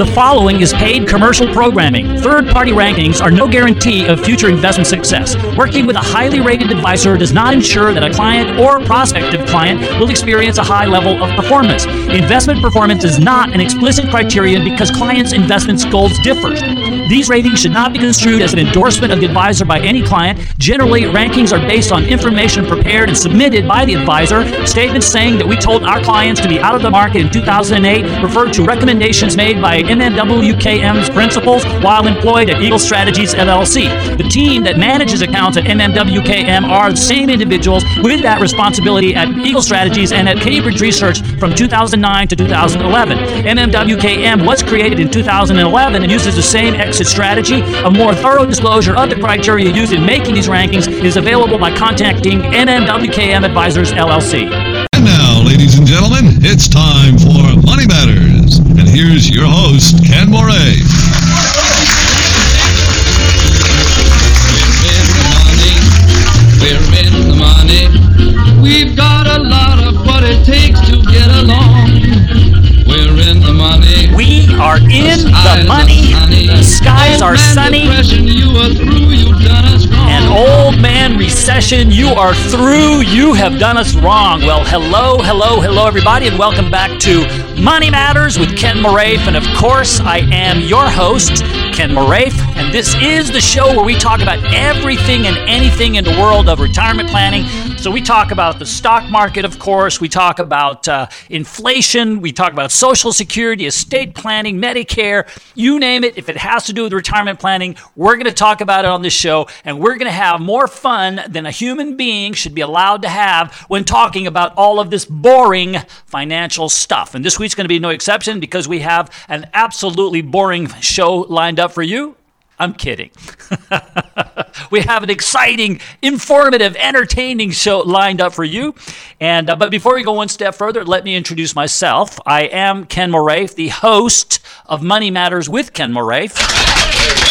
The following is paid commercial programming. Third party rankings are no guarantee of future investment success. Working with a highly rated advisor does not ensure that a client or prospective client will experience a high level of performance. Investment performance is not an explicit criterion because clients' investment goals differ. These ratings should not be construed as an endorsement of the advisor by any client. Generally, rankings are based on information prepared and submitted by the advisor. Statements saying that we told our clients to be out of the market in 2008 refer to recommendations made by MMWKM's principals while employed at Eagle Strategies LLC. The team that manages accounts at MMWKM are the same individuals with that responsibility at Eagle Strategies and at Cambridge Research from 2009 to 2011. MMWKM was created in 2011 and uses the same exit strategy. A more thorough disclosure of the criteria used in making these rankings is available by contacting MMWKM Advisors LLC. And now, ladies and gentlemen, it's time for Money Matters. And here's your host, Ken Moraif. We're in the money. We've got a lot of what it takes to get along. We're in the money. We are in the money. The skies are sunny. Old man recession, you are through. You have done us wrong. Well, hello, hello, hello, everybody, and welcome back to Money Matters with Ken Moraif. And of course, I am your host, Ken Moraif, and this is the show where we talk about everything and anything in the world of retirement planning. So we talk about the stock market, of course. We talk about uh, inflation. We talk about Social Security, estate planning, Medicare, you name it. If it has to do with retirement planning, we're going to talk about it on this show, and we're going to have more fun than a human being should be allowed to have when talking about all of this boring financial stuff. And this week's going to be no exception because we have an absolutely boring show lined up for you. I'm kidding. we have an exciting, informative, entertaining show lined up for you. And uh, but before we go one step further, let me introduce myself. I am Ken Moraif, the host of Money Matters with Ken Moraif.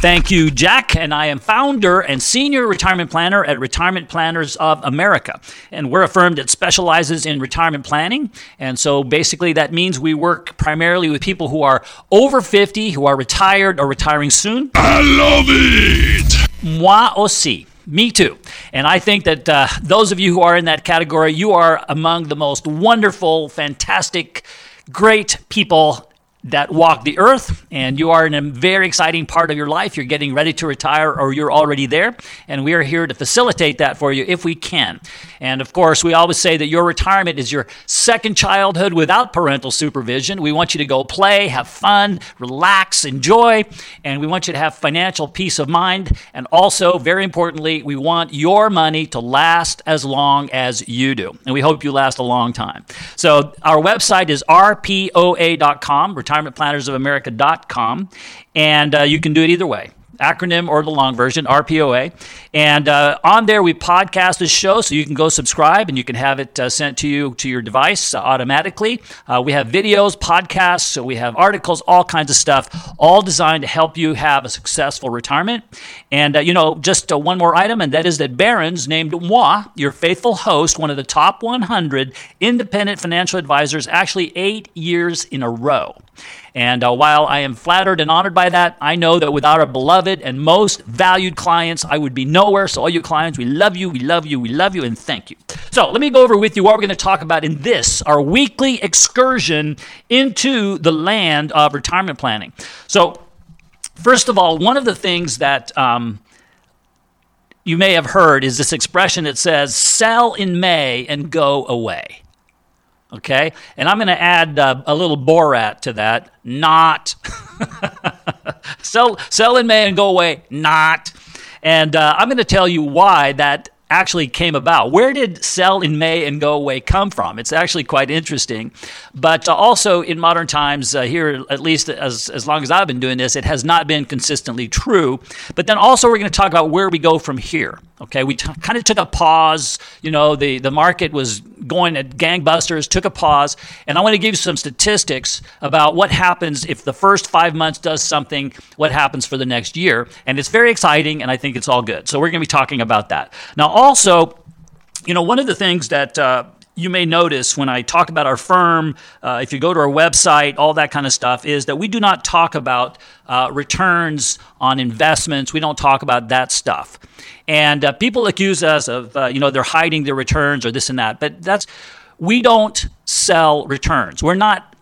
Thank you, Jack. And I am founder and senior retirement planner at Retirement Planners of America. And we're a firm that specializes in retirement planning. And so basically, that means we work primarily with people who are over 50, who are retired or retiring soon. I love it! Moi aussi. Me too. And I think that uh, those of you who are in that category, you are among the most wonderful, fantastic, great people that walk the earth and you are in a very exciting part of your life. You're getting ready to retire or you're already there and we are here to facilitate that for you if we can. And of course we always say that your retirement is your second childhood without parental supervision. We want you to go play have fun relax enjoy and we want you to have financial peace of mind. And also very importantly we want your money to last as long as you do. And we hope you last a long time. So our website is rpoa.com retirementplannersofamerica.com, and uh, you can do it either way acronym or the long version, RPOA. And uh, on there, we podcast this show, so you can go subscribe and you can have it uh, sent to you to your device uh, automatically. Uh, we have videos, podcasts, so we have articles, all kinds of stuff, all designed to help you have a successful retirement. And uh, you know, just uh, one more item, and that is that Barron's named moi, your faithful host, one of the top 100 independent financial advisors, actually eight years in a row. And uh, while I am flattered and honored by that, I know that without our beloved and most valued clients, I would be nowhere. So, all you clients, we love you, we love you, we love you, and thank you. So, let me go over with you what we're going to talk about in this, our weekly excursion into the land of retirement planning. So, first of all, one of the things that um, you may have heard is this expression that says, sell in May and go away. Okay? And I'm going to add uh, a little Borat to that. Not. sell, sell in May and go away. Not. And uh, I'm going to tell you why that actually came about. Where did sell in May and go away come from? It's actually quite interesting. But uh, also in modern times, uh, here, at least as, as long as I've been doing this, it has not been consistently true. But then also, we're going to talk about where we go from here. Okay, we t- kind of took a pause. You know, the, the market was going at gangbusters, took a pause. And I want to give you some statistics about what happens if the first five months does something, what happens for the next year. And it's very exciting, and I think it's all good. So we're going to be talking about that. Now, also, you know, one of the things that uh, you may notice when I talk about our firm, uh, if you go to our website, all that kind of stuff, is that we do not talk about uh, returns on investments. We don't talk about that stuff. And uh, people accuse us of, uh, you know, they're hiding their returns or this and that. But that's, we don't sell returns. We're not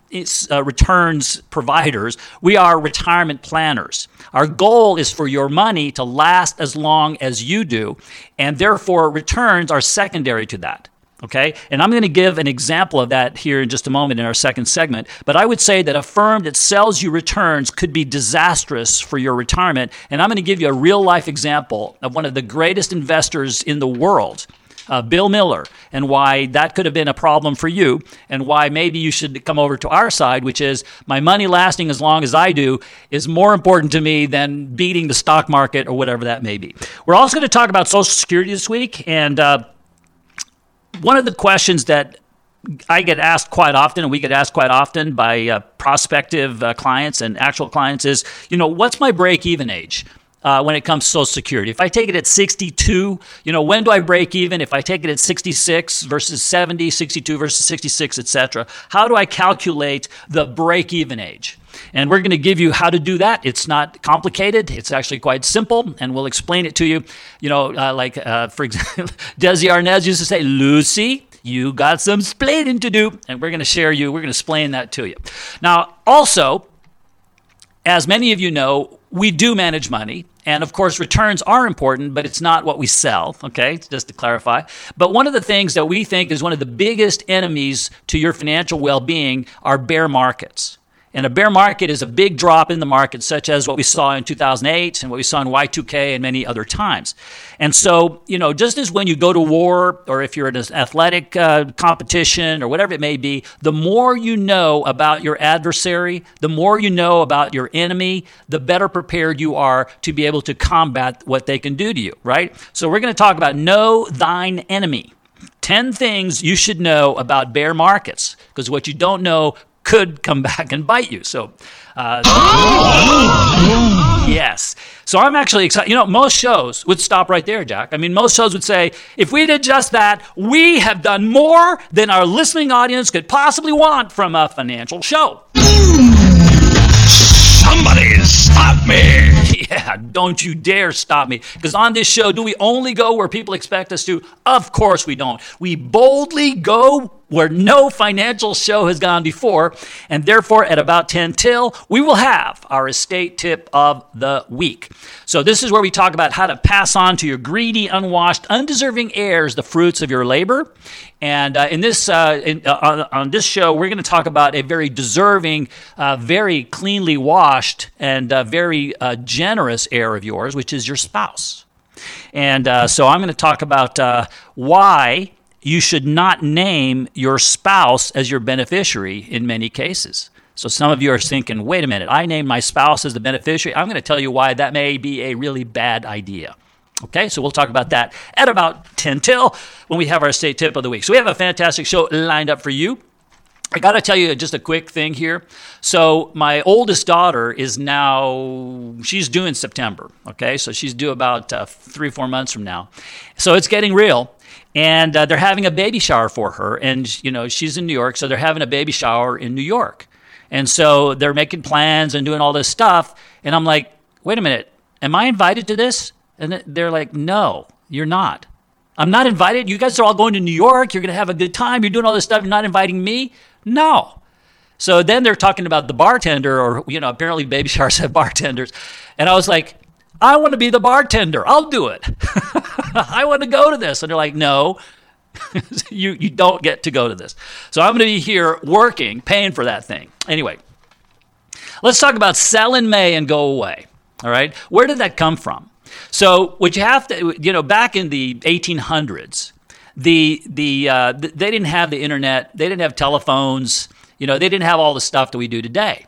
uh, returns providers. We are retirement planners. Our goal is for your money to last as long as you do, and therefore returns are secondary to that. Okay? And I'm going to give an example of that here in just a moment in our second segment. But I would say that a firm that sells you returns could be disastrous for your retirement. And I'm going to give you a real life example of one of the greatest investors in the world uh, Bill Miller, and why that could have been a problem for you, and why maybe you should come over to our side, which is my money lasting as long as I do is more important to me than beating the stock market or whatever that may be. We're also going to talk about Social Security this week, and uh, one of the questions that I get asked quite often, and we get asked quite often by uh, prospective uh, clients and actual clients is, you know, what's my break even age? Uh, when it comes to Social Security. If I take it at 62, you know, when do I break even? If I take it at 66 versus 70, 62 versus 66, etc., how do I calculate the break even age? And we're going to give you how to do that. It's not complicated. It's actually quite simple, and we'll explain it to you. You know, uh, like uh, for example, Desi Arnaz used to say, "Lucy, you got some splaining to do," and we're going to share you. We're going to explain that to you. Now, also, as many of you know, we do manage money. And of course, returns are important, but it's not what we sell, okay, just to clarify. But one of the things that we think is one of the biggest enemies to your financial well being are bear markets. And a bear market is a big drop in the market, such as what we saw in 2008 and what we saw in Y2K and many other times. And so, you know, just as when you go to war or if you're in an athletic uh, competition or whatever it may be, the more you know about your adversary, the more you know about your enemy, the better prepared you are to be able to combat what they can do to you, right? So we're going to talk about know thine enemy. 10 things you should know about bear markets because what you don't know could come back and bite you. So, uh, yes. So I'm actually excited. You know, most shows would stop right there, Jack. I mean, most shows would say, if we did just that, we have done more than our listening audience could possibly want from a financial show. Somebody stop me! Yeah, don't you dare stop me. Because on this show, do we only go where people expect us to? Of course we don't. We boldly go where no financial show has gone before. And therefore, at about 10 till, we will have our estate tip of the week. So, this is where we talk about how to pass on to your greedy, unwashed, undeserving heirs the fruits of your labor. And uh, in this, uh, in, uh, on, on, this show, we're going to talk about a very deserving, uh, very cleanly washed, and uh, very uh, generous heir of yours, which is your spouse. And so I'm going to talk about why you should not name your spouse as your beneficiary in many cases. So some of you are thinking, wait a minute, I named my spouse as the beneficiary. I'm going to tell you why that may be a really bad idea. Okay, so we'll talk about that at about 10 till when we have our state tip of the week. So we have a fantastic show lined up for you. I got to tell you just a quick thing here. So, my oldest daughter is now, she's due in September. Okay, so she's due about uh, three, four months from now. So, it's getting real and uh, they're having a baby shower for her. And you know she's in New York, so they're having a baby shower in New York. And so they're making plans and doing all this stuff. And I'm like, wait a minute, am I invited to this? And they're like, no, you're not. I'm not invited. You guys are all going to New York. You're going to have a good time. You're doing all this stuff. You're not inviting me? No. So then they're talking about the bartender, or, you know, apparently baby sharks have bartenders. And I was like, I want to be the bartender. I'll do it. I want to go to this. And they're like, no, you, you don't get to go to this. So I'm going to be here working, paying for that thing. Anyway, let's talk about sell in May and go away. All right. Where did that come from? So what you have to, you know, back in the 1800s, the, the, uh, they didn't have the internet. They didn't have telephones. You know, they didn't have all the stuff that we do today.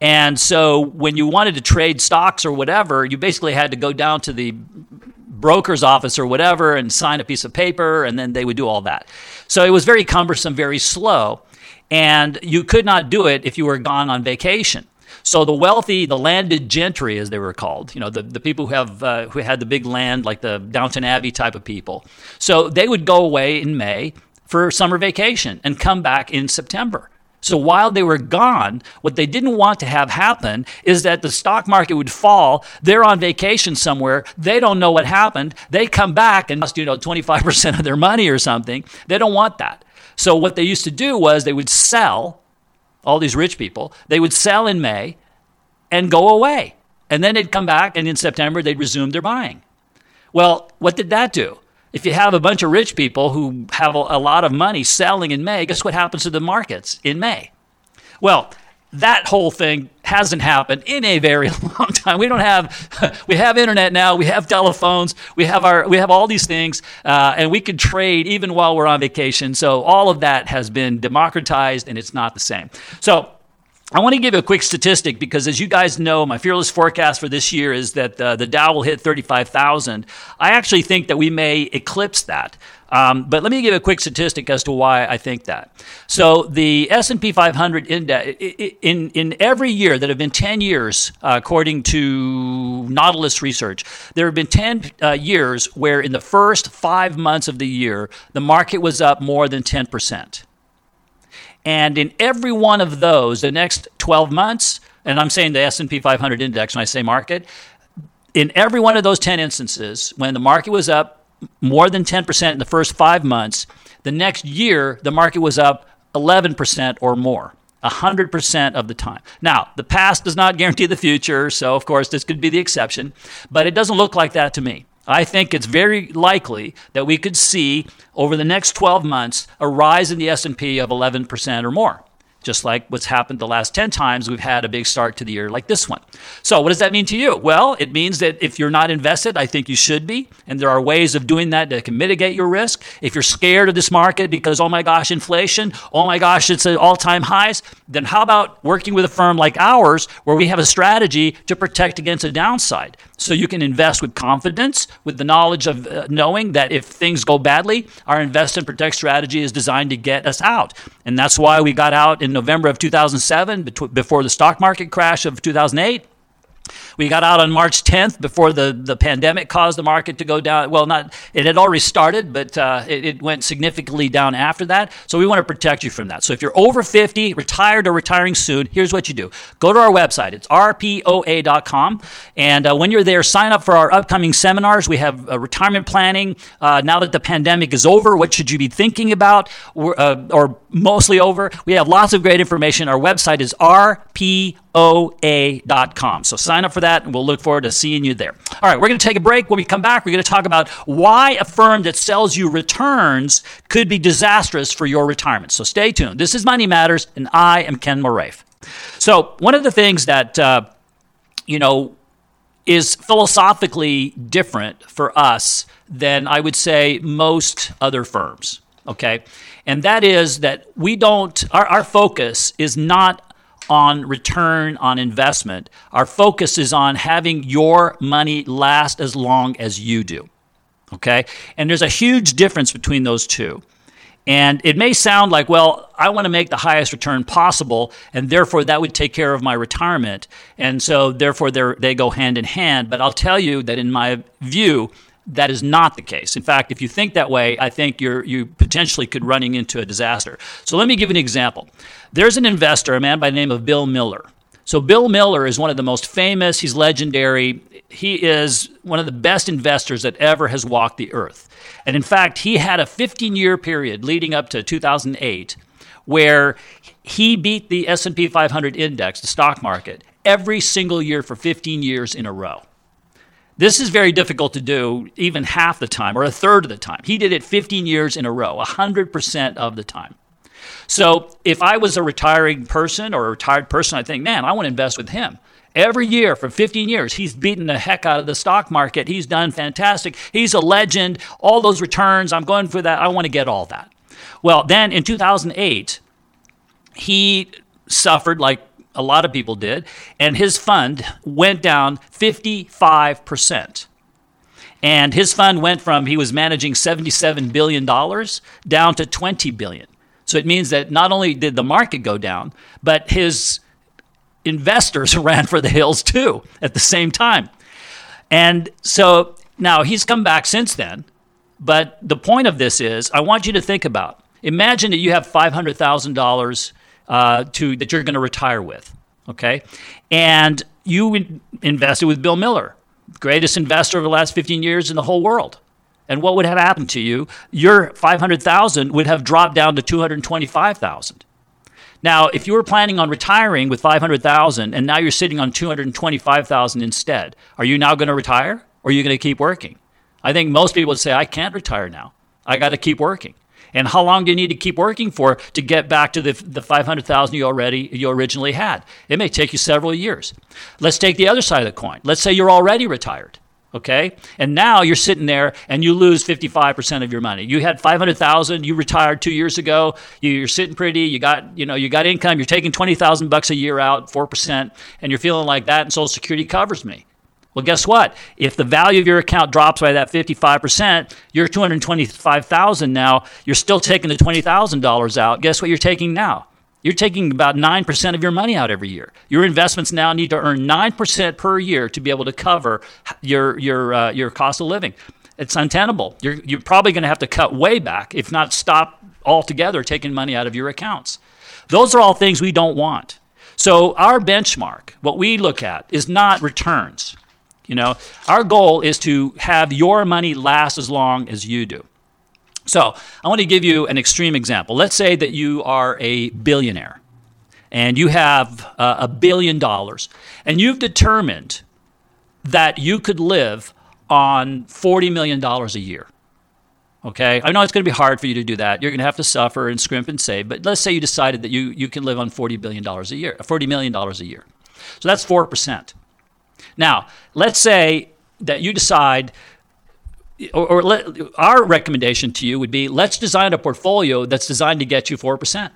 And so when you wanted to trade stocks or whatever, you basically had to go down to the broker's office or whatever and sign a piece of paper, and then they would do all that. So it was very cumbersome, very slow, and you could not do it if you were gone on vacation. So the wealthy, the landed gentry, as they were called, you know, the, the people who have uh, who had the big land, like the Downton Abbey type of people. So they would go away in May for summer vacation and come back in September. So while they were gone, what they didn't want to have happen is that the stock market would fall. They're on vacation somewhere. They don't know what happened. They come back and lost, you know, 25% of their money or something. They don't want that. So what they used to do was they would sell, all these rich people, they would sell in May and go away. And then they'd come back and in September they'd resume their buying. Well, what did that do? If you have a bunch of rich people who have a, lot of money selling in May, guess what happens to the markets in May? Well, that whole thing hasn't happened in a very long time. We don't have we have internet now. We have telephones. We have our we have all these things, uh, and we can trade even while we're on vacation. So all of that has been democratized, and it's not the same. So I want to give you a quick statistic because, as you guys know, my fearless forecast for this year is that uh, the Dow will hit 35,000. I actually think that we may eclipse that. Um, but let me give a quick statistic as to why I think that. So the S&P 500 index in in every year that have been 10 years, uh, according to Nautilus Research, there have been 10 uh, years where in the first five months of the year the market was up more than 10 percent. And in every one of those, the next 12 months, and I'm saying the S&P 500 index when I say market, in every one of those 10 instances, when the market was up more than 10% in the first five months, the next year, the market was up 11% or more. 100% of the time. Now, the past does not guarantee the future, so of course this could be the exception, but it doesn't look like that to me. I think it's very likely that we could see over the next 12 months a rise in the S&P of 11% or more just like what's happened the last 10 times we've had a big start to the year like this one. So, what does that mean to you? Well, it means that if you're not invested, I think you should be. And there are ways of doing that that can mitigate your risk. If you're scared of this market because, oh my gosh, inflation, oh my gosh, it's at all time highs, then how about working with a firm like ours where we have a strategy to protect against a downside? So you can invest with confidence, with the knowledge of uh, knowing that if things go badly, our invest and protect strategy is designed to get us out. And that's why we got out in November of 2007, before the stock market crash of 2008. We got out on March 10th before the, the pandemic caused the market to go down. Well, not it had already started, but uh, it, it, went significantly down after that. So we want to protect you from that. So if you're over 50, retired or retiring soon, here's what you do: go to our website. It's rpoa.com, and uh, when you're there, sign up for our upcoming seminars. We have uh, retirement planning. Uh, now that the pandemic is over, what should you be thinking about, or, uh, or mostly over? We have lots of great information. Our website is rpoa oa.com. So sign up for that, and we'll look forward to seeing you there. All right, we're going to take a break. When we come back, we're going to talk about why a firm that sells you returns could be disastrous for your retirement. So stay tuned. This is Money Matters, and I am Ken Moraif. So one of the things that uh, you know is philosophically different for us than I would say most other firms. Okay, and that is that we don't. Our, our focus is not on return on investment. Our focus is on having your money last as long as you do. Okay? And there's a huge difference between those two. And it may sound like, well, I want to make the highest return possible, and therefore that would take care of my retirement. And so, therefore, they go hand in hand. But I'll tell you that, in my view, that is not the case. In fact, if you think that way, I think you're you potentially could running into a disaster. So let me give an example. There's an investor, a man by the name of Bill Miller. So Bill Miller is one of the most famous, he's legendary. He is one of the best investors that ever has walked the earth. And in fact, he had a 15-year period leading up to 2008 where he beat the S&P 500 index, the stock market, every single year for 15 years in a row. This is very difficult to do even half the time or a third of the time. He did it 15 years in a row, 100% of the time. So if I was a retiring person or a retired person, I think, man, I want to invest with him. Every year for 15 years, he's beaten the heck out of the stock market. He's done fantastic. He's a legend. All those returns, I'm going for that. I want to get all that. Well, then in 2008, he suffered like a lot of people did, and his fund went down 55%. And his fund went from he was managing $77 billion down to $20 billion. So it means that not only did the market go down, but his investors ran for the hills too at the same time. And so now he's come back since then. But the point of this is I want you to think about Imagine that you have five hundred thousand uh, to that you're going to retire with, okay, and you in- invested with Bill Miller, greatest investor of the last fifteen years in the whole world. And what would have happened to you? Your five hundred thousand would have dropped down to two hundred twenty-five thousand. Now, if you were planning on retiring with 500,000 and now you're sitting on 225,000 instead, are you now going to retire or are you going to keep working? I think most people would say I can't retire now. I got to keep working. And how long do you need to keep working for to get back to the, the 500,000 you already you originally had? It may take you several years. Let's take the other side of the coin. Let's say you're already retired okay and now you're sitting there and you lose 55% of your money you had 500000 you retired two years ago you're sitting pretty you got you know you got income you're taking 20000 bucks a year out 4% and you're feeling like that and social security covers me well guess what if the value of your account drops by that 55% you're 225000 now you're still taking the $20000 out guess what you're taking now you're taking about 9% of your money out every year. Your investments now need to earn 9% per year to be able to cover your, your, uh, your cost of living. It's untenable. You're, you're probably going to have to cut way back, if not stop altogether taking money out of your accounts. Those are all things we don't want. So, our benchmark, what we look at, is not returns. You know, our goal is to have your money last as long as you do. So I want to give you an extreme example. Let's say that you are a billionaire and you have uh, a billion dollars and you've determined that you could live on $40 million a year. Okay, I know it's going to be hard for you to do that. You're going to have to suffer and scrimp and save. But let's say you decided that you, you can live on $40 billion a year, $40 million a year. So that's 4%. Now, let's say that you decide or, or let, our recommendation to you would be let's design a portfolio that's designed to get you 4%.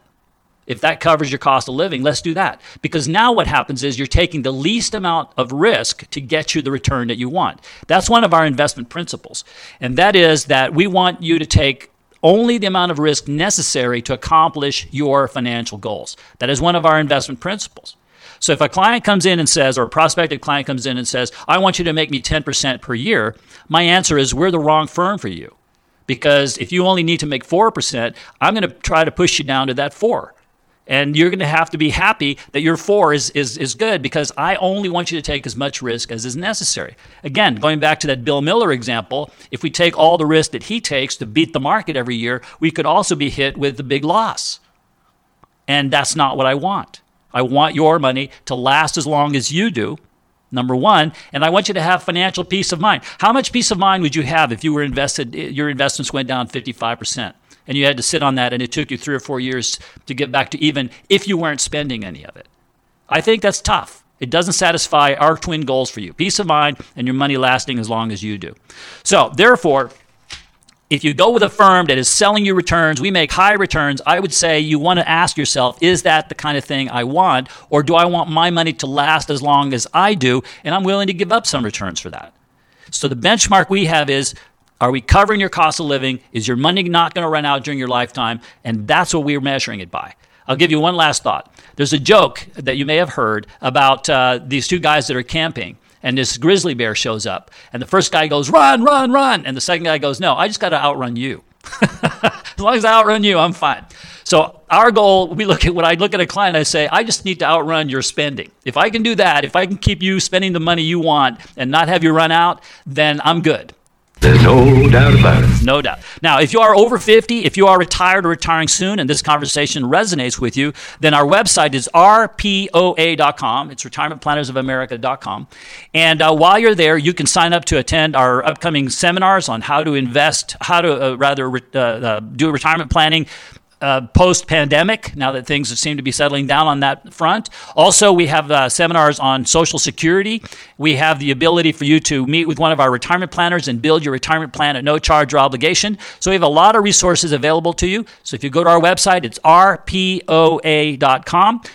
If that covers your cost of living, let's do that. Because now what happens is you're taking the least amount of risk to get you the return that you want. That's one of our investment principles. And that is that we want you to take only the amount of risk necessary to accomplish your financial goals. That is one of our investment principles. So if a client comes in and says, or a prospective client comes in and says, I want you to make me 10% per year, my answer is, we're the wrong firm for you. Because if you only need to make 4%, I'm going to try to push you down to that 4 and you're going to have to be happy that your four is, is, is good because I only want you to take as much risk as is necessary. Again, going back to that Bill Miller example, if we take all the risk that he takes to beat the market every year, we could also be hit with the big loss. And that's not what I want. I want your money to last as long as you do, number one, and I want you to have financial peace of mind. How much peace of mind would you have if you were invested, your investments went down 55%? And you had to sit on that, and it took you three or four years to get back to even if you weren't spending any of it. I think that's tough. It doesn't satisfy our twin goals for you peace of mind and your money lasting as long as you do. So, therefore, if you go with a firm that is selling you returns, we make high returns, I would say you want to ask yourself, is that the kind of thing I want? Or do I want my money to last as long as I do? And I'm willing to give up some returns for that. So the benchmark we have is are we covering your cost of living? Is your money not going to run out during your lifetime? And that's what we're measuring it by. I'll give you one last thought. There's a joke that you may have heard about uh, these two guys that are camping and this grizzly bear shows up. And the first guy goes, run, run, run. And the second guy goes, no, I just got to outrun you. as long as I outrun you, I'm fine. So our goal, we look at when I look at a client, I say, I just need to outrun your spending. If I can do that, if I can keep you spending the money you want and not have you run out, then I'm good. There's no doubt about it. No doubt. Now, if you are over 50, if you are retired or retiring soon, and this conversation resonates with you, then our website is rpoa.com. It's retirementplannersofamerica.com. And uh, while you're there, you can sign up to attend our upcoming seminars on how to invest, how to uh, rather uh, uh, do retirement planning uh, post pandemic, now that things seem to be settling down on that front. Also, we have uh, seminars on Social Security. We have the ability for you to meet with one of our retirement planners and build your retirement plan at no charge or obligation. So, we have a lot of resources available to you. So, if you go to our website, it's rpoa.com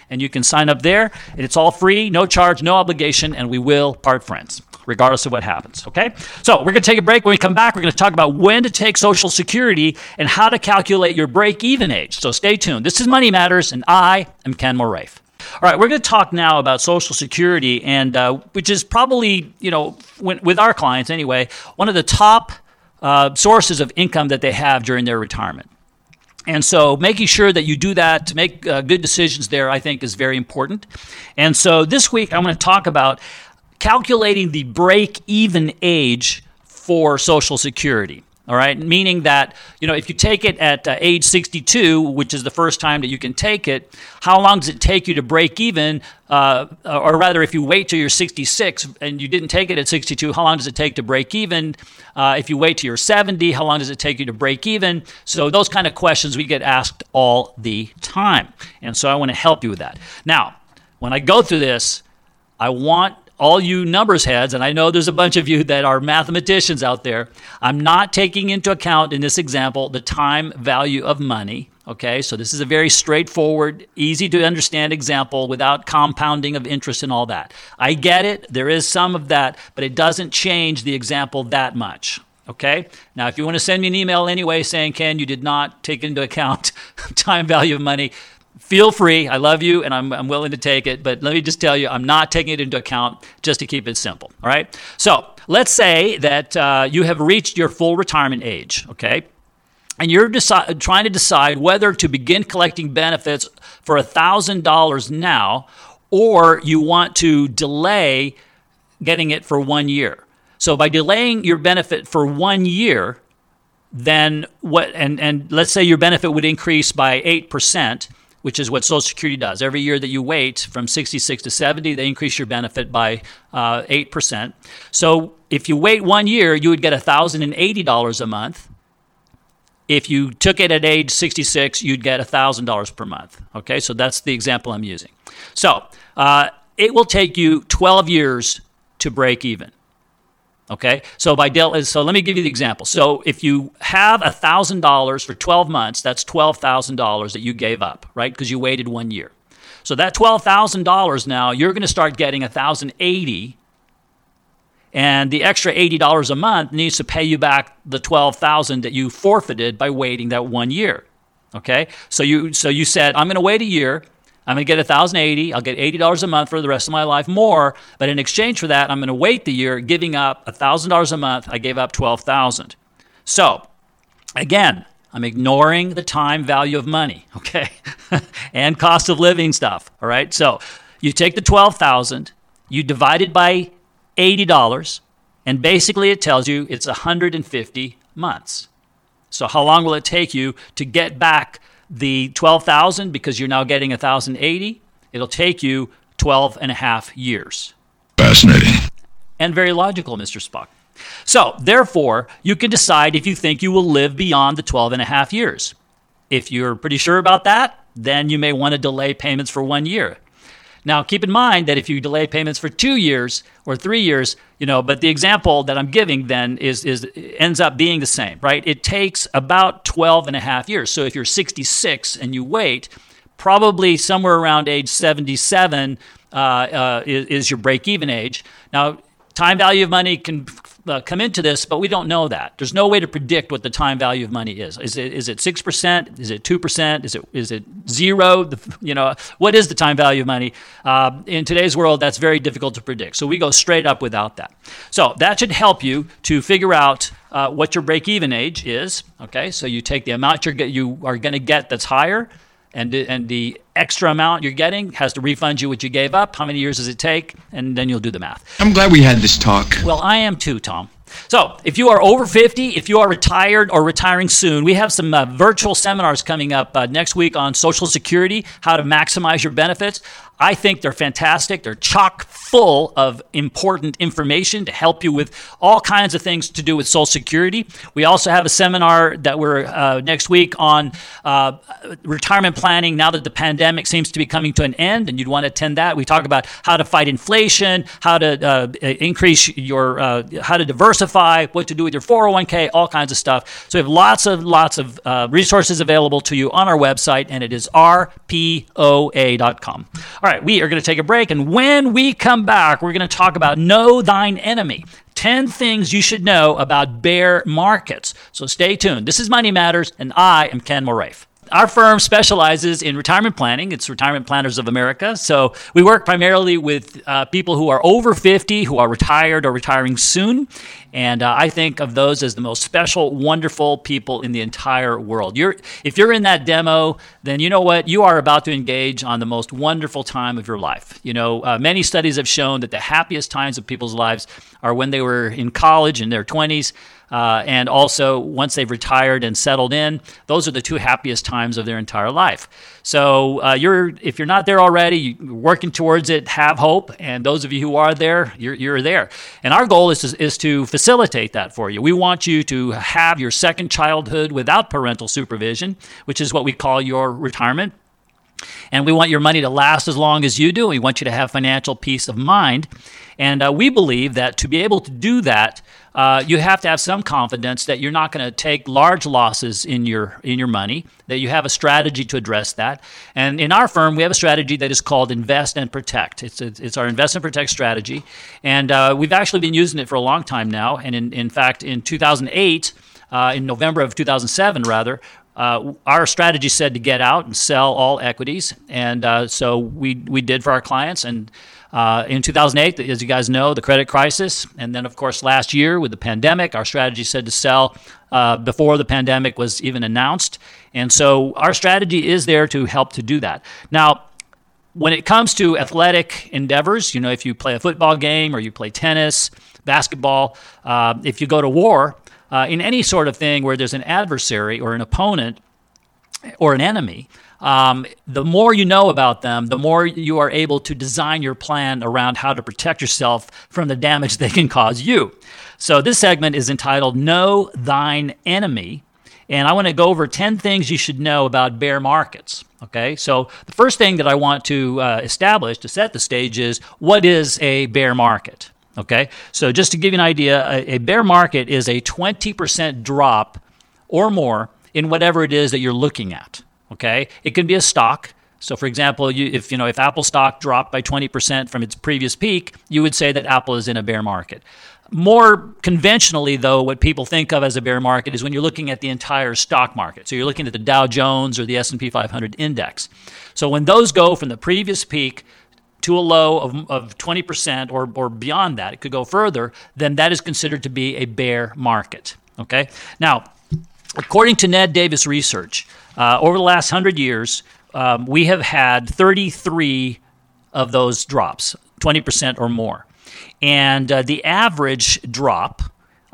and you can sign up there. And it's all free, no charge, no obligation, and we will part friends regardless of what happens. Okay? So we're going to take a break. When we come back, we're going to talk about when to take Social Security and how to calculate your break even age. So stay tuned. This is Money Matters, and I am Ken Moraif. All right, we're going to talk now about Social Security, and uh, which is probably, you know, when, with our clients anyway, one of the top uh, sources of income that they have during their retirement. And so, making sure that you do that to make uh, good decisions there, I think, is very important. And so, this week, I'm going to talk about calculating the break even age for Social Security. All right, meaning that you know if you take it at uh, age 62, which is the first time that you can take it, how long does it take you to break even? Uh, or rather, if you wait till you're 66 and you didn't take it at 62, how long does it take to break even? Uh, if you wait till you're 70, how long does it take you to break even? So those kind of questions we get asked all the time, and so I want to help you with that. Now, when I go through this, I want all you numbers heads, and I know there's a bunch of you that are mathematicians out there, I'm not taking into account in this example the time value of money. Okay, so this is a very straightforward, easy to understand example without compounding of interest and all that. I get it, there is some of that, but it doesn't change the example that much. Okay, now if you want to send me an email anyway saying, Ken, you did not take into account time value of money, feel free. I love you and I'm, I'm willing to take it. But let me just tell you, I'm not taking it into account just to keep it simple. All right. So let's say that uh, you have reached your full retirement age. Okay. And you're deci- trying to decide whether to begin collecting benefits for $1,000 now or you want to delay getting it for one year. So by delaying your benefit for one year, then what and, and let's say your benefit would increase by 8%, which is what Social Security does. Every year that you wait from 66 to 70, they increase your benefit by uh, 8%. So if you wait one year, you would get $1,080 a month. If you took it at age 66, you'd get $1,000 per month. Okay, so that's the example I'm using. So uh, it will take you 12 years to break even. Okay, so by del- so let me give you the example. So if you have thousand dollars for twelve months, that's twelve thousand dollars that you gave up, right? Because you waited one year. So that twelve thousand dollars now you're going to start getting a thousand eighty, and the extra eighty dollars a month needs to pay you back the twelve thousand that you forfeited by waiting that one year. Okay, so you so you said I'm going to wait a year. I'm going to get 1080 I'll get $80 a month for the rest of my life more. But in exchange for that, I'm going to wait the year, giving up $1,000 a month. I gave up 12000 So, again, I'm ignoring the time value of money, okay? and cost of living stuff, all right? So, you take the 12000 you divide it by $80, and basically it tells you it's 150 months. So, how long will it take you to get back the 12,000 because you're now getting 1,080. It'll take you 12 and a half years. Fascinating. And very logical, Mr. Spock. So, therefore, you can decide if you think you will live beyond the 12 and a half years. If you're pretty sure about that, then you may want to delay payments for one year. Now, keep in mind that if you delay payments for two years or three years, you know, but the example that I'm giving then is, is ends up being the same, right? It takes about 12 and a half years. So if you're 66 and you wait, probably somewhere around age 77 uh, uh, is, is your break even age. Now, time value of money can uh, come into this, but we don't know that. There's no way to predict what the time value of money is. Is it is it six percent? Is it two percent? Is it is it zero? The, you know, what is the time value of money? Uh, in today's world, that's very difficult to predict. So we go straight up without that. So that should help you to figure out uh, what your break-even age is. Okay, so you take the amount you're you are going to get that's higher and and the extra amount you're getting has to refund you what you gave up. How many years does it take? And then you'll do the math. I'm glad we had this talk. Well, I am too, Tom. So, if you are over 50, if you are retired or retiring soon, we have some uh, virtual seminars coming up uh, next week on Social Security, how to maximize your benefits. I think they're fantastic. They're chock full of important information to help you with all kinds of things to do with Social Security. We also have a seminar that we're uh, next week on uh, retirement planning now that the pandemic seems to be coming to an end, and you'd want to attend that. We talk about how to fight inflation, how to uh, increase your, uh, how to diversify, what to do with your 401k, all kinds of stuff. So we have lots of lots of uh, resources available to you on our website, and it is rpoa.com. All right, we are going to take a break. And when we come back, we're going to talk about Know Thine Enemy 10 things you should know about bear markets. So stay tuned. This is Money Matters, and I am Ken Moraif. our firm specializes in retirement planning. It's Retirement Planners of America. So we work primarily with uh, people who are over 50, who are retired or retiring soon. And uh, I think of those as the most special, wonderful people in the entire world. You're, if you're in that demo, then you know what? You are about to engage on the most wonderful time of your life. You know, uh, many studies have shown that the happiest times of people's lives are when they were in college in their 20s. Uh, and also once they've retired and settled in, those are the two happiest times of their entire life. So uh, you're if you're not there already, you're working towards it. Have hope, and those of you who are there, you're, you're there. And our goal is to, is to facilitate that for you. We want you to have your second childhood without parental supervision, which is what we call your retirement. And we want your money to last as long as you do. We want you to have financial peace of mind. And uh, we believe that to be able to do that, uh, you have to have some confidence that you're not going to take large losses in your in your money. That you have a strategy to address that. And in our firm, we have a strategy that is called Invest and Protect. It's a, it's our Invest and Protect strategy, and uh, we've actually been using it for a long time now. And in in fact, in 2008, uh, in November of 2007, rather, uh, our strategy said to get out and sell all equities, and uh, so we we did for our clients. And uh, in 2008, as you guys know, the credit crisis, and then of course last year with the pandemic, our strategy said to sell uh, before the pandemic was even announced. And so our strategy is there to help to do that. Now, when it comes to athletic endeavors, you know, if you play a football game or you play tennis, basketball, uh, if you go to war, uh, in any sort of thing where there's an adversary or an opponent or an enemy, um, the more you know about them, the more you are able to design your plan around how to protect yourself from the damage they can cause you. So, this segment is entitled Know Thine Enemy. And I want to go over 10 things you should know about bear markets. Okay, so the first thing that I want to uh, establish to set the stage is what is a bear market? Okay, so just to give you an idea, a, a bear market is a 20% drop or more in whatever it is that you're looking at. Okay, it can be a stock. So, for example, you, if you know if Apple stock dropped by 20% from its previous peak, you would say that Apple is in a bear market. More conventionally, though, what people think of as a bear market is when you're looking at the entire stock market. So you're looking at the Dow Jones or the S&P 500 index. So when those go from the previous peak to a low of, of 20% or, or beyond that, it could go further, then that is considered to be a bear market. Okay? Now, according to Ned Davis research, uh, over the last 100 years, um, we have had 33 of those drops, 20% or more. And uh, the average drop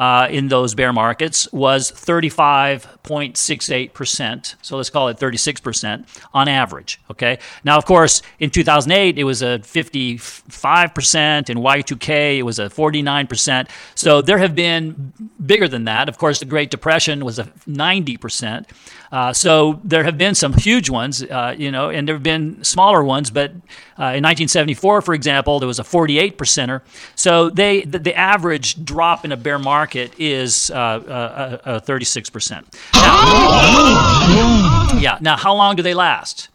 uh, in those bear markets was 35.68%. So let's call it 36% on average. Okay. Now, of course, in 2008, it was a 55%. In Y2K, it was a 49%. So there have been bigger than that. Of course, the Great Depression was a 90%. Uh, so there have been some huge ones, uh, you know, and there have been smaller ones. But uh, in 1974, for example, there was a 48 percenter. So they the, the, average drop in a bear market is uh, uh, 36 percent. Yeah. Now, how long do they last?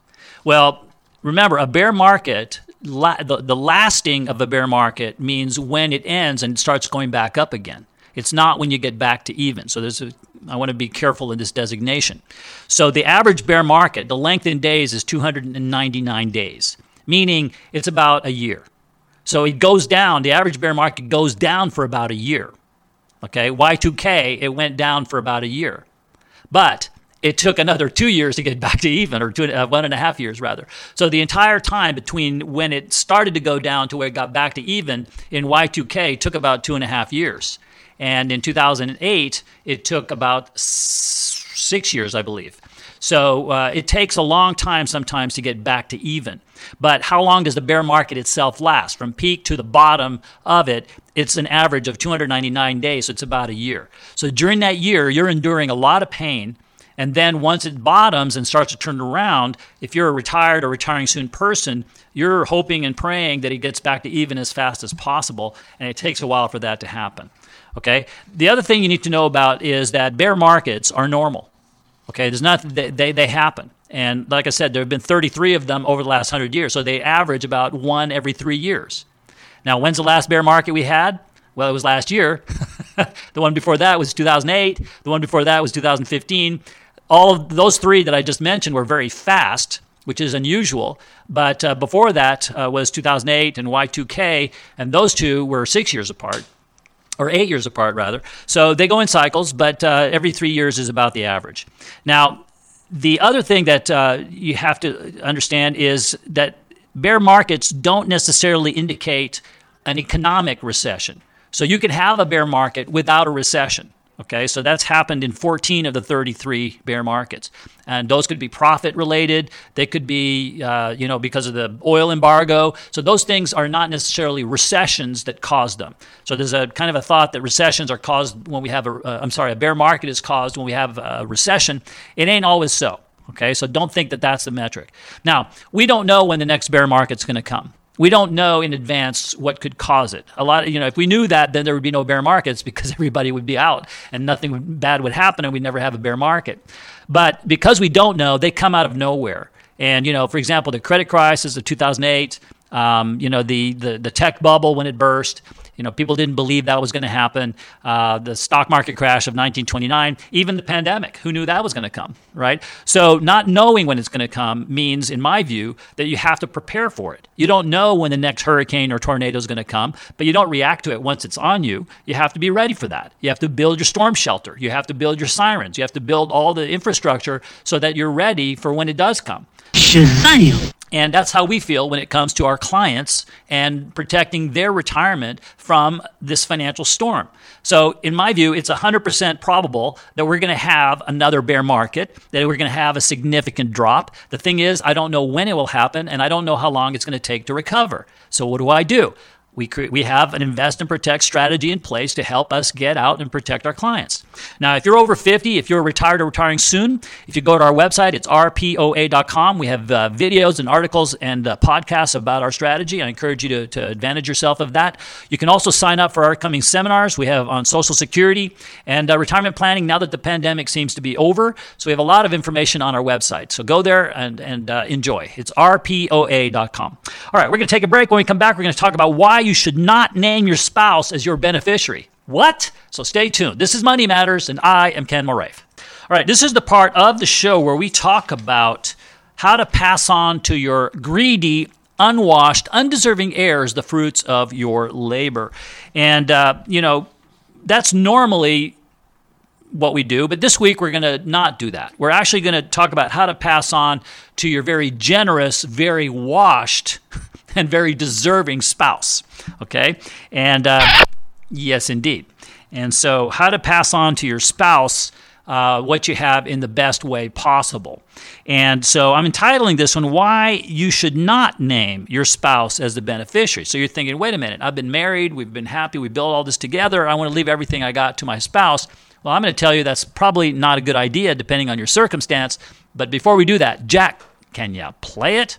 Well, remember, a bear market La- the, the lasting of a bear market means when it ends and it starts going back up again. It's not when you get back to even. So there's a I want to be careful in this designation. So the average bear market, the length in days is 299 days, meaning it's about a year. So it goes down, the average bear market goes down for about a year. Okay, Y2K, it went down for about a year. But it took another two years to get back to even, or two, uh, one and a half years rather. So the entire time between when it started to go down to where it got back to even in Y2K took about two and a half years. And in 2008, it took about six years, I believe. So uh, it takes a long time sometimes to get back to even. But how long does the bear market itself last? From peak to the bottom of it, it's an average of 299 days, so it's about a year. So during that year, you're enduring a lot of pain. And then once it bottoms and starts to turn around, if you're a retired or retiring soon person, you're hoping and praying that it gets back to even as fast as possible. And it takes a while for that to happen. Okay. The other thing you need to know about is that bear markets are normal. Okay. There's not they, they, they happen. And like I said, there have been 33 of them over the last 100 years. So they average about one every three years. Now, when's the last bear market we had? Well, it was last year. the one before that was 2008. The one before that was 2015. all of those three that I just mentioned were very fast, which is unusual. But uh, before that uh, was 2008 and Y2K, and those two were six years apart. Or eight years apart, rather. So they go in cycles, but uh, every three years is about the average. Now, the other thing that uh, you have to understand is that bear markets don't necessarily indicate an economic recession. So you can have a bear market without a recession. Okay, so that's happened in 14 of the 33 bear markets, and those could be profit related. They could be, uh, you know, because of the oil embargo. So those things are not necessarily recessions that cause them. So there's a kind of a thought that recessions are caused when we have a, uh, I'm sorry, a bear market is caused when we have a recession. It ain't always so. Okay, so don't think that that's the metric. Now we don't know when the next bear market's going to come we don't know in advance what could cause it. A lot, of, you know, if we knew that, then there would be no bear markets because everybody would be out and nothing bad would happen, and we'd never have a bear market. But because we don't know, they come out of nowhere. And you know, for example, the credit crisis of 2008, um, you know, the, the the tech bubble when it burst, you know, people didn't believe that was going to happen. Uh, the stock market crash of 1929, even the pandemic, who knew that was going to come, right? So, not knowing when it's going to come means, in my view, that you have to prepare for it. You don't know when the next hurricane or tornado is going to come, but you don't react to it once it's on you. You have to be ready for that. You have to build your storm shelter. You have to build your sirens. You have to build all the infrastructure so that you're ready for when it does come. Shazam! And that's how we feel when it comes to our clients and protecting their retirement from this financial storm. So, in my view, it's 100% probable that we're going to have another bear market, that we're going to have a significant drop. The thing is, I don't know when it will happen, and I don't know how long it's going to take to recover. So, what do I do? We, cre- we have an invest and protect strategy in place to help us get out and protect our clients. Now, if you're over 50, if you're retired or retiring soon, if you go to our website, it's rpoa.com. We have uh, videos and articles and uh, podcasts about our strategy. I encourage you to, to advantage yourself of that. You can also sign up for our upcoming seminars we have on Social Security and uh, retirement planning now that the pandemic seems to be over. So we have a lot of information on our website. So go there and, and uh, enjoy. It's rpoa.com. All right, we're going to take a break. When we come back, we're going to talk about why you should not name your spouse as your beneficiary. What? So stay tuned. This is Money Matters, and I am Ken Moraif. All right, this is the part of the show where we talk about how to pass on to your greedy, unwashed, undeserving heirs the fruits of your labor. And, uh, you know, that's normally what we do, but this week we're going to not do that. We're actually going to talk about how to pass on to your very generous, very washed, and very deserving spouse. Okay? And uh, yes, indeed. And so, how to pass on to your spouse uh, what you have in the best way possible. And so, I'm entitling this one, Why You Should Not Name Your Spouse as the Beneficiary. So, you're thinking, wait a minute, I've been married, we've been happy, we built all this together, I want to leave everything I got to my spouse. Well, I'm going to tell you that's probably not a good idea depending on your circumstance. But before we do that, Jack, can you play it?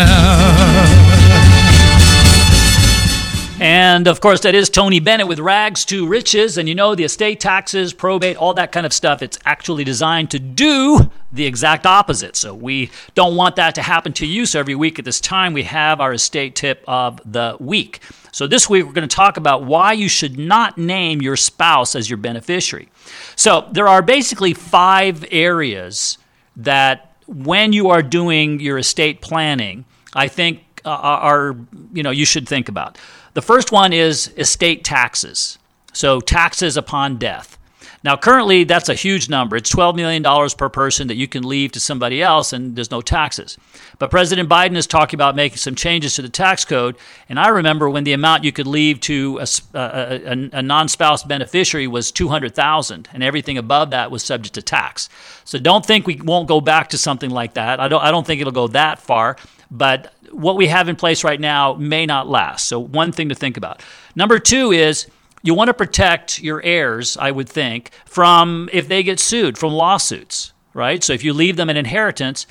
And of course, that is Tony Bennett with Rags to Riches. And you know, the estate taxes, probate, all that kind of stuff, it's actually designed to do the exact opposite. So we don't want that to happen to you. So every week at this time, we have our estate tip of the week. So this week, we're going to talk about why you should not name your spouse as your beneficiary. So there are basically five areas that when you are doing your estate planning, I think uh, are, you know, you should think about. The first one is estate taxes. So, taxes upon death. Now, currently, that's a huge number. It's $12 million per person that you can leave to somebody else, and there's no taxes. But President Biden is talking about making some changes to the tax code. And I remember when the amount you could leave to a, a, a non spouse beneficiary was 200000 and everything above that was subject to tax. So don't think we won't go back to something like that. I don't, I don't think it'll go that far. But what we have in place right now may not last. So, one thing to think about. Number two is you want to protect your heirs, I would think, from if they get sued, from lawsuits, right? So, if you leave them an inheritance,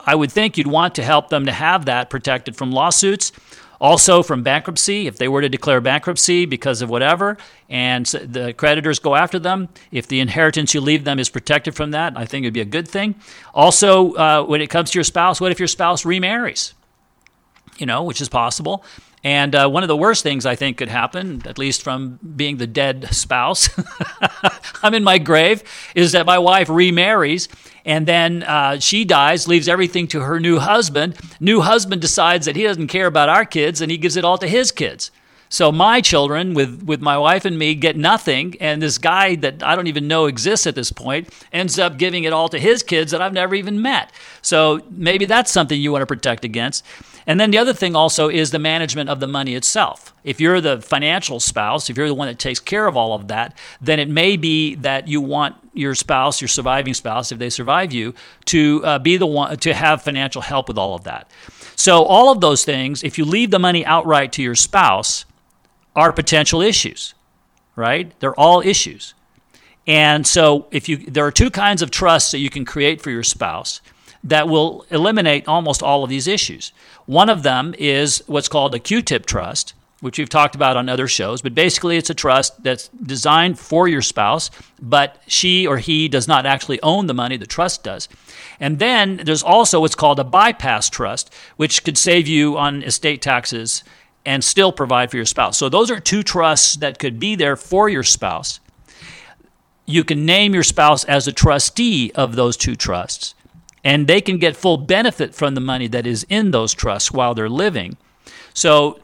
I would think you'd want to help them to have that protected from lawsuits. Also, from bankruptcy, if they were to declare bankruptcy because of whatever, and the creditors go after them, if the inheritance you leave them is protected from that, I think it would be a good thing. Also, uh, when it comes to your spouse, what if your spouse remarries? You know, which is possible. And uh, one of the worst things I think could happen, at least from being the dead spouse, I'm in my grave, is that my wife remarries and then uh, she dies, leaves everything to her new husband. New husband decides that he doesn't care about our kids and he gives it all to his kids. So my children, with, with my wife and me, get nothing, and this guy that I don't even know exists at this point ends up giving it all to his kids that I've never even met. So maybe that's something you want to protect against. And then the other thing also is the management of the money itself. If you're the financial spouse, if you're the one that takes care of all of that, then it may be that you want your spouse, your surviving spouse, if they survive you, to uh, be the one to have financial help with all of that. So all of those things, if you leave the money outright to your spouse, are potential issues, right? They're all issues. And so if you there are two kinds of trusts that you can create for your spouse that will eliminate almost all of these issues. One of them is what's called a Q-tip trust, which we've talked about on other shows, but basically it's a trust that's designed for your spouse, but she or he does not actually own the money, the trust does. And then there's also what's called a bypass trust, which could save you on estate taxes and still provide for your spouse. So those are two trusts that could be there for your spouse. You can name your spouse as a trustee of those two trusts, and they can get full benefit from the money that is in those trusts while they're living. So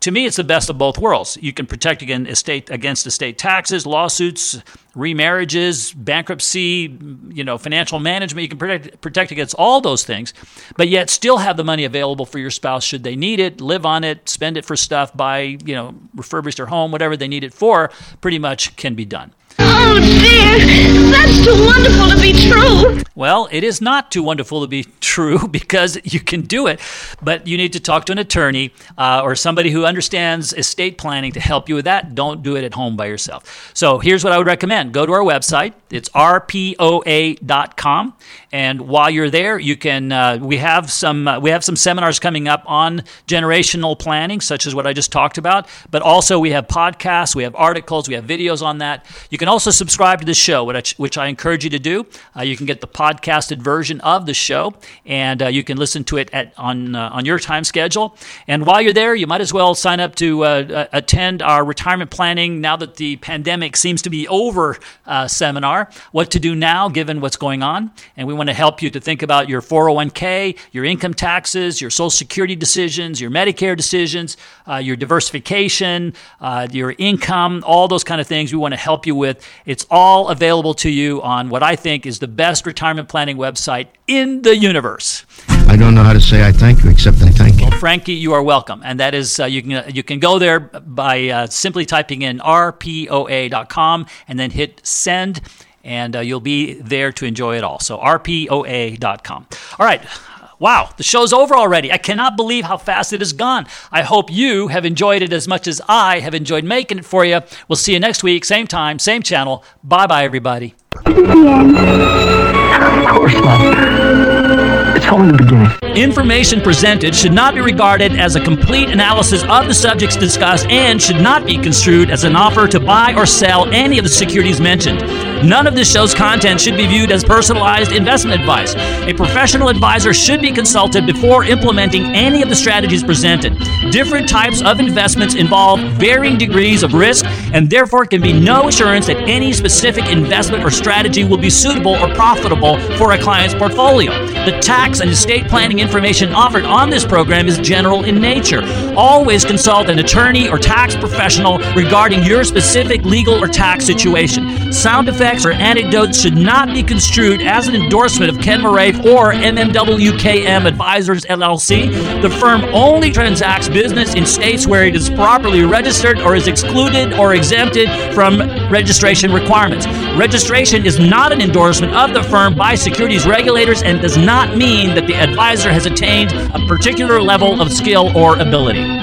to me, it's the best of both worlds. You can protect against estate, against estate taxes, lawsuits, remarriages, bankruptcy, you know, financial management. You can protect, protect against all those things, but yet still have the money available for your spouse should they need it, live on it, spend it for stuff, buy, you know, refurbish their home, whatever they need it for, pretty much can be done. Oh that's too wonderful to be true. Well, it is not too wonderful to be true because you can do it, but you need to talk to an attorney uh, or somebody who understands estate planning to help you with that. Don't do it at home by yourself. So here's what I would recommend go to our website, it's rpoa.com. And while you're there, you can, uh, we, have some, uh, we have some seminars coming up on generational planning, such as what I just talked about, but also we have podcasts, we have articles, we have videos on that. You can also subscribe to the show, which, which I encourage you to do. Uh, you can get the podcasted version of the show, and uh, you can listen to it at, on, uh, on your time schedule. And while you're there, you might as well sign up to uh, attend our retirement planning now that the pandemic seems to be over uh, seminar, What to Do Now Given What's Going On. And we want to help you to think about your 401k, your income taxes, your Social Security decisions, your Medicare decisions, uh, your diversification, your income, all those kind of things we want to help you with. It's all available to you on what I think is the best retirement planning website in the universe. I don't know how to say I thank you except I thank you. Well, Frankie, you are welcome, and that is uh, you can uh, you can go there by uh, simply typing in rpoa.com and then hit send, and uh, you'll be there to enjoy it all. So rpoa.com. All right. Wow, the show's over already. I cannot believe how fast it has gone. I hope you have enjoyed it as much as I have enjoyed making it for you. We'll see you next week, same time, same channel. Bye bye, everybody. Of course not. It's only the beginning. Information presented should not be regarded as a complete analysis of the subjects discussed and should not be construed as an offer to buy or sell any of the securities mentioned. None of this show's content should be viewed as personalized investment advice. A professional advisor should be consulted before implementing any of the strategies presented. Different types of investments involve varying degrees of risk, and therefore can be no assurance that any specific investment or strategy will be suitable or profitable for a client's portfolio. The tax and estate planning information offered on this program is general in nature. Always consult an attorney or tax professional regarding your specific legal or tax situation. Sound effects or anecdotes should not be construed as an endorsement of Ken Moraif or MMWKM Advisors LLC. The firm only transacts business in states where it is properly registered or is excluded or exempted from registration requirements. Registration is not an endorsement of the firm by securities regulators and does not mean that the advisor has attained a particular level of skill or ability.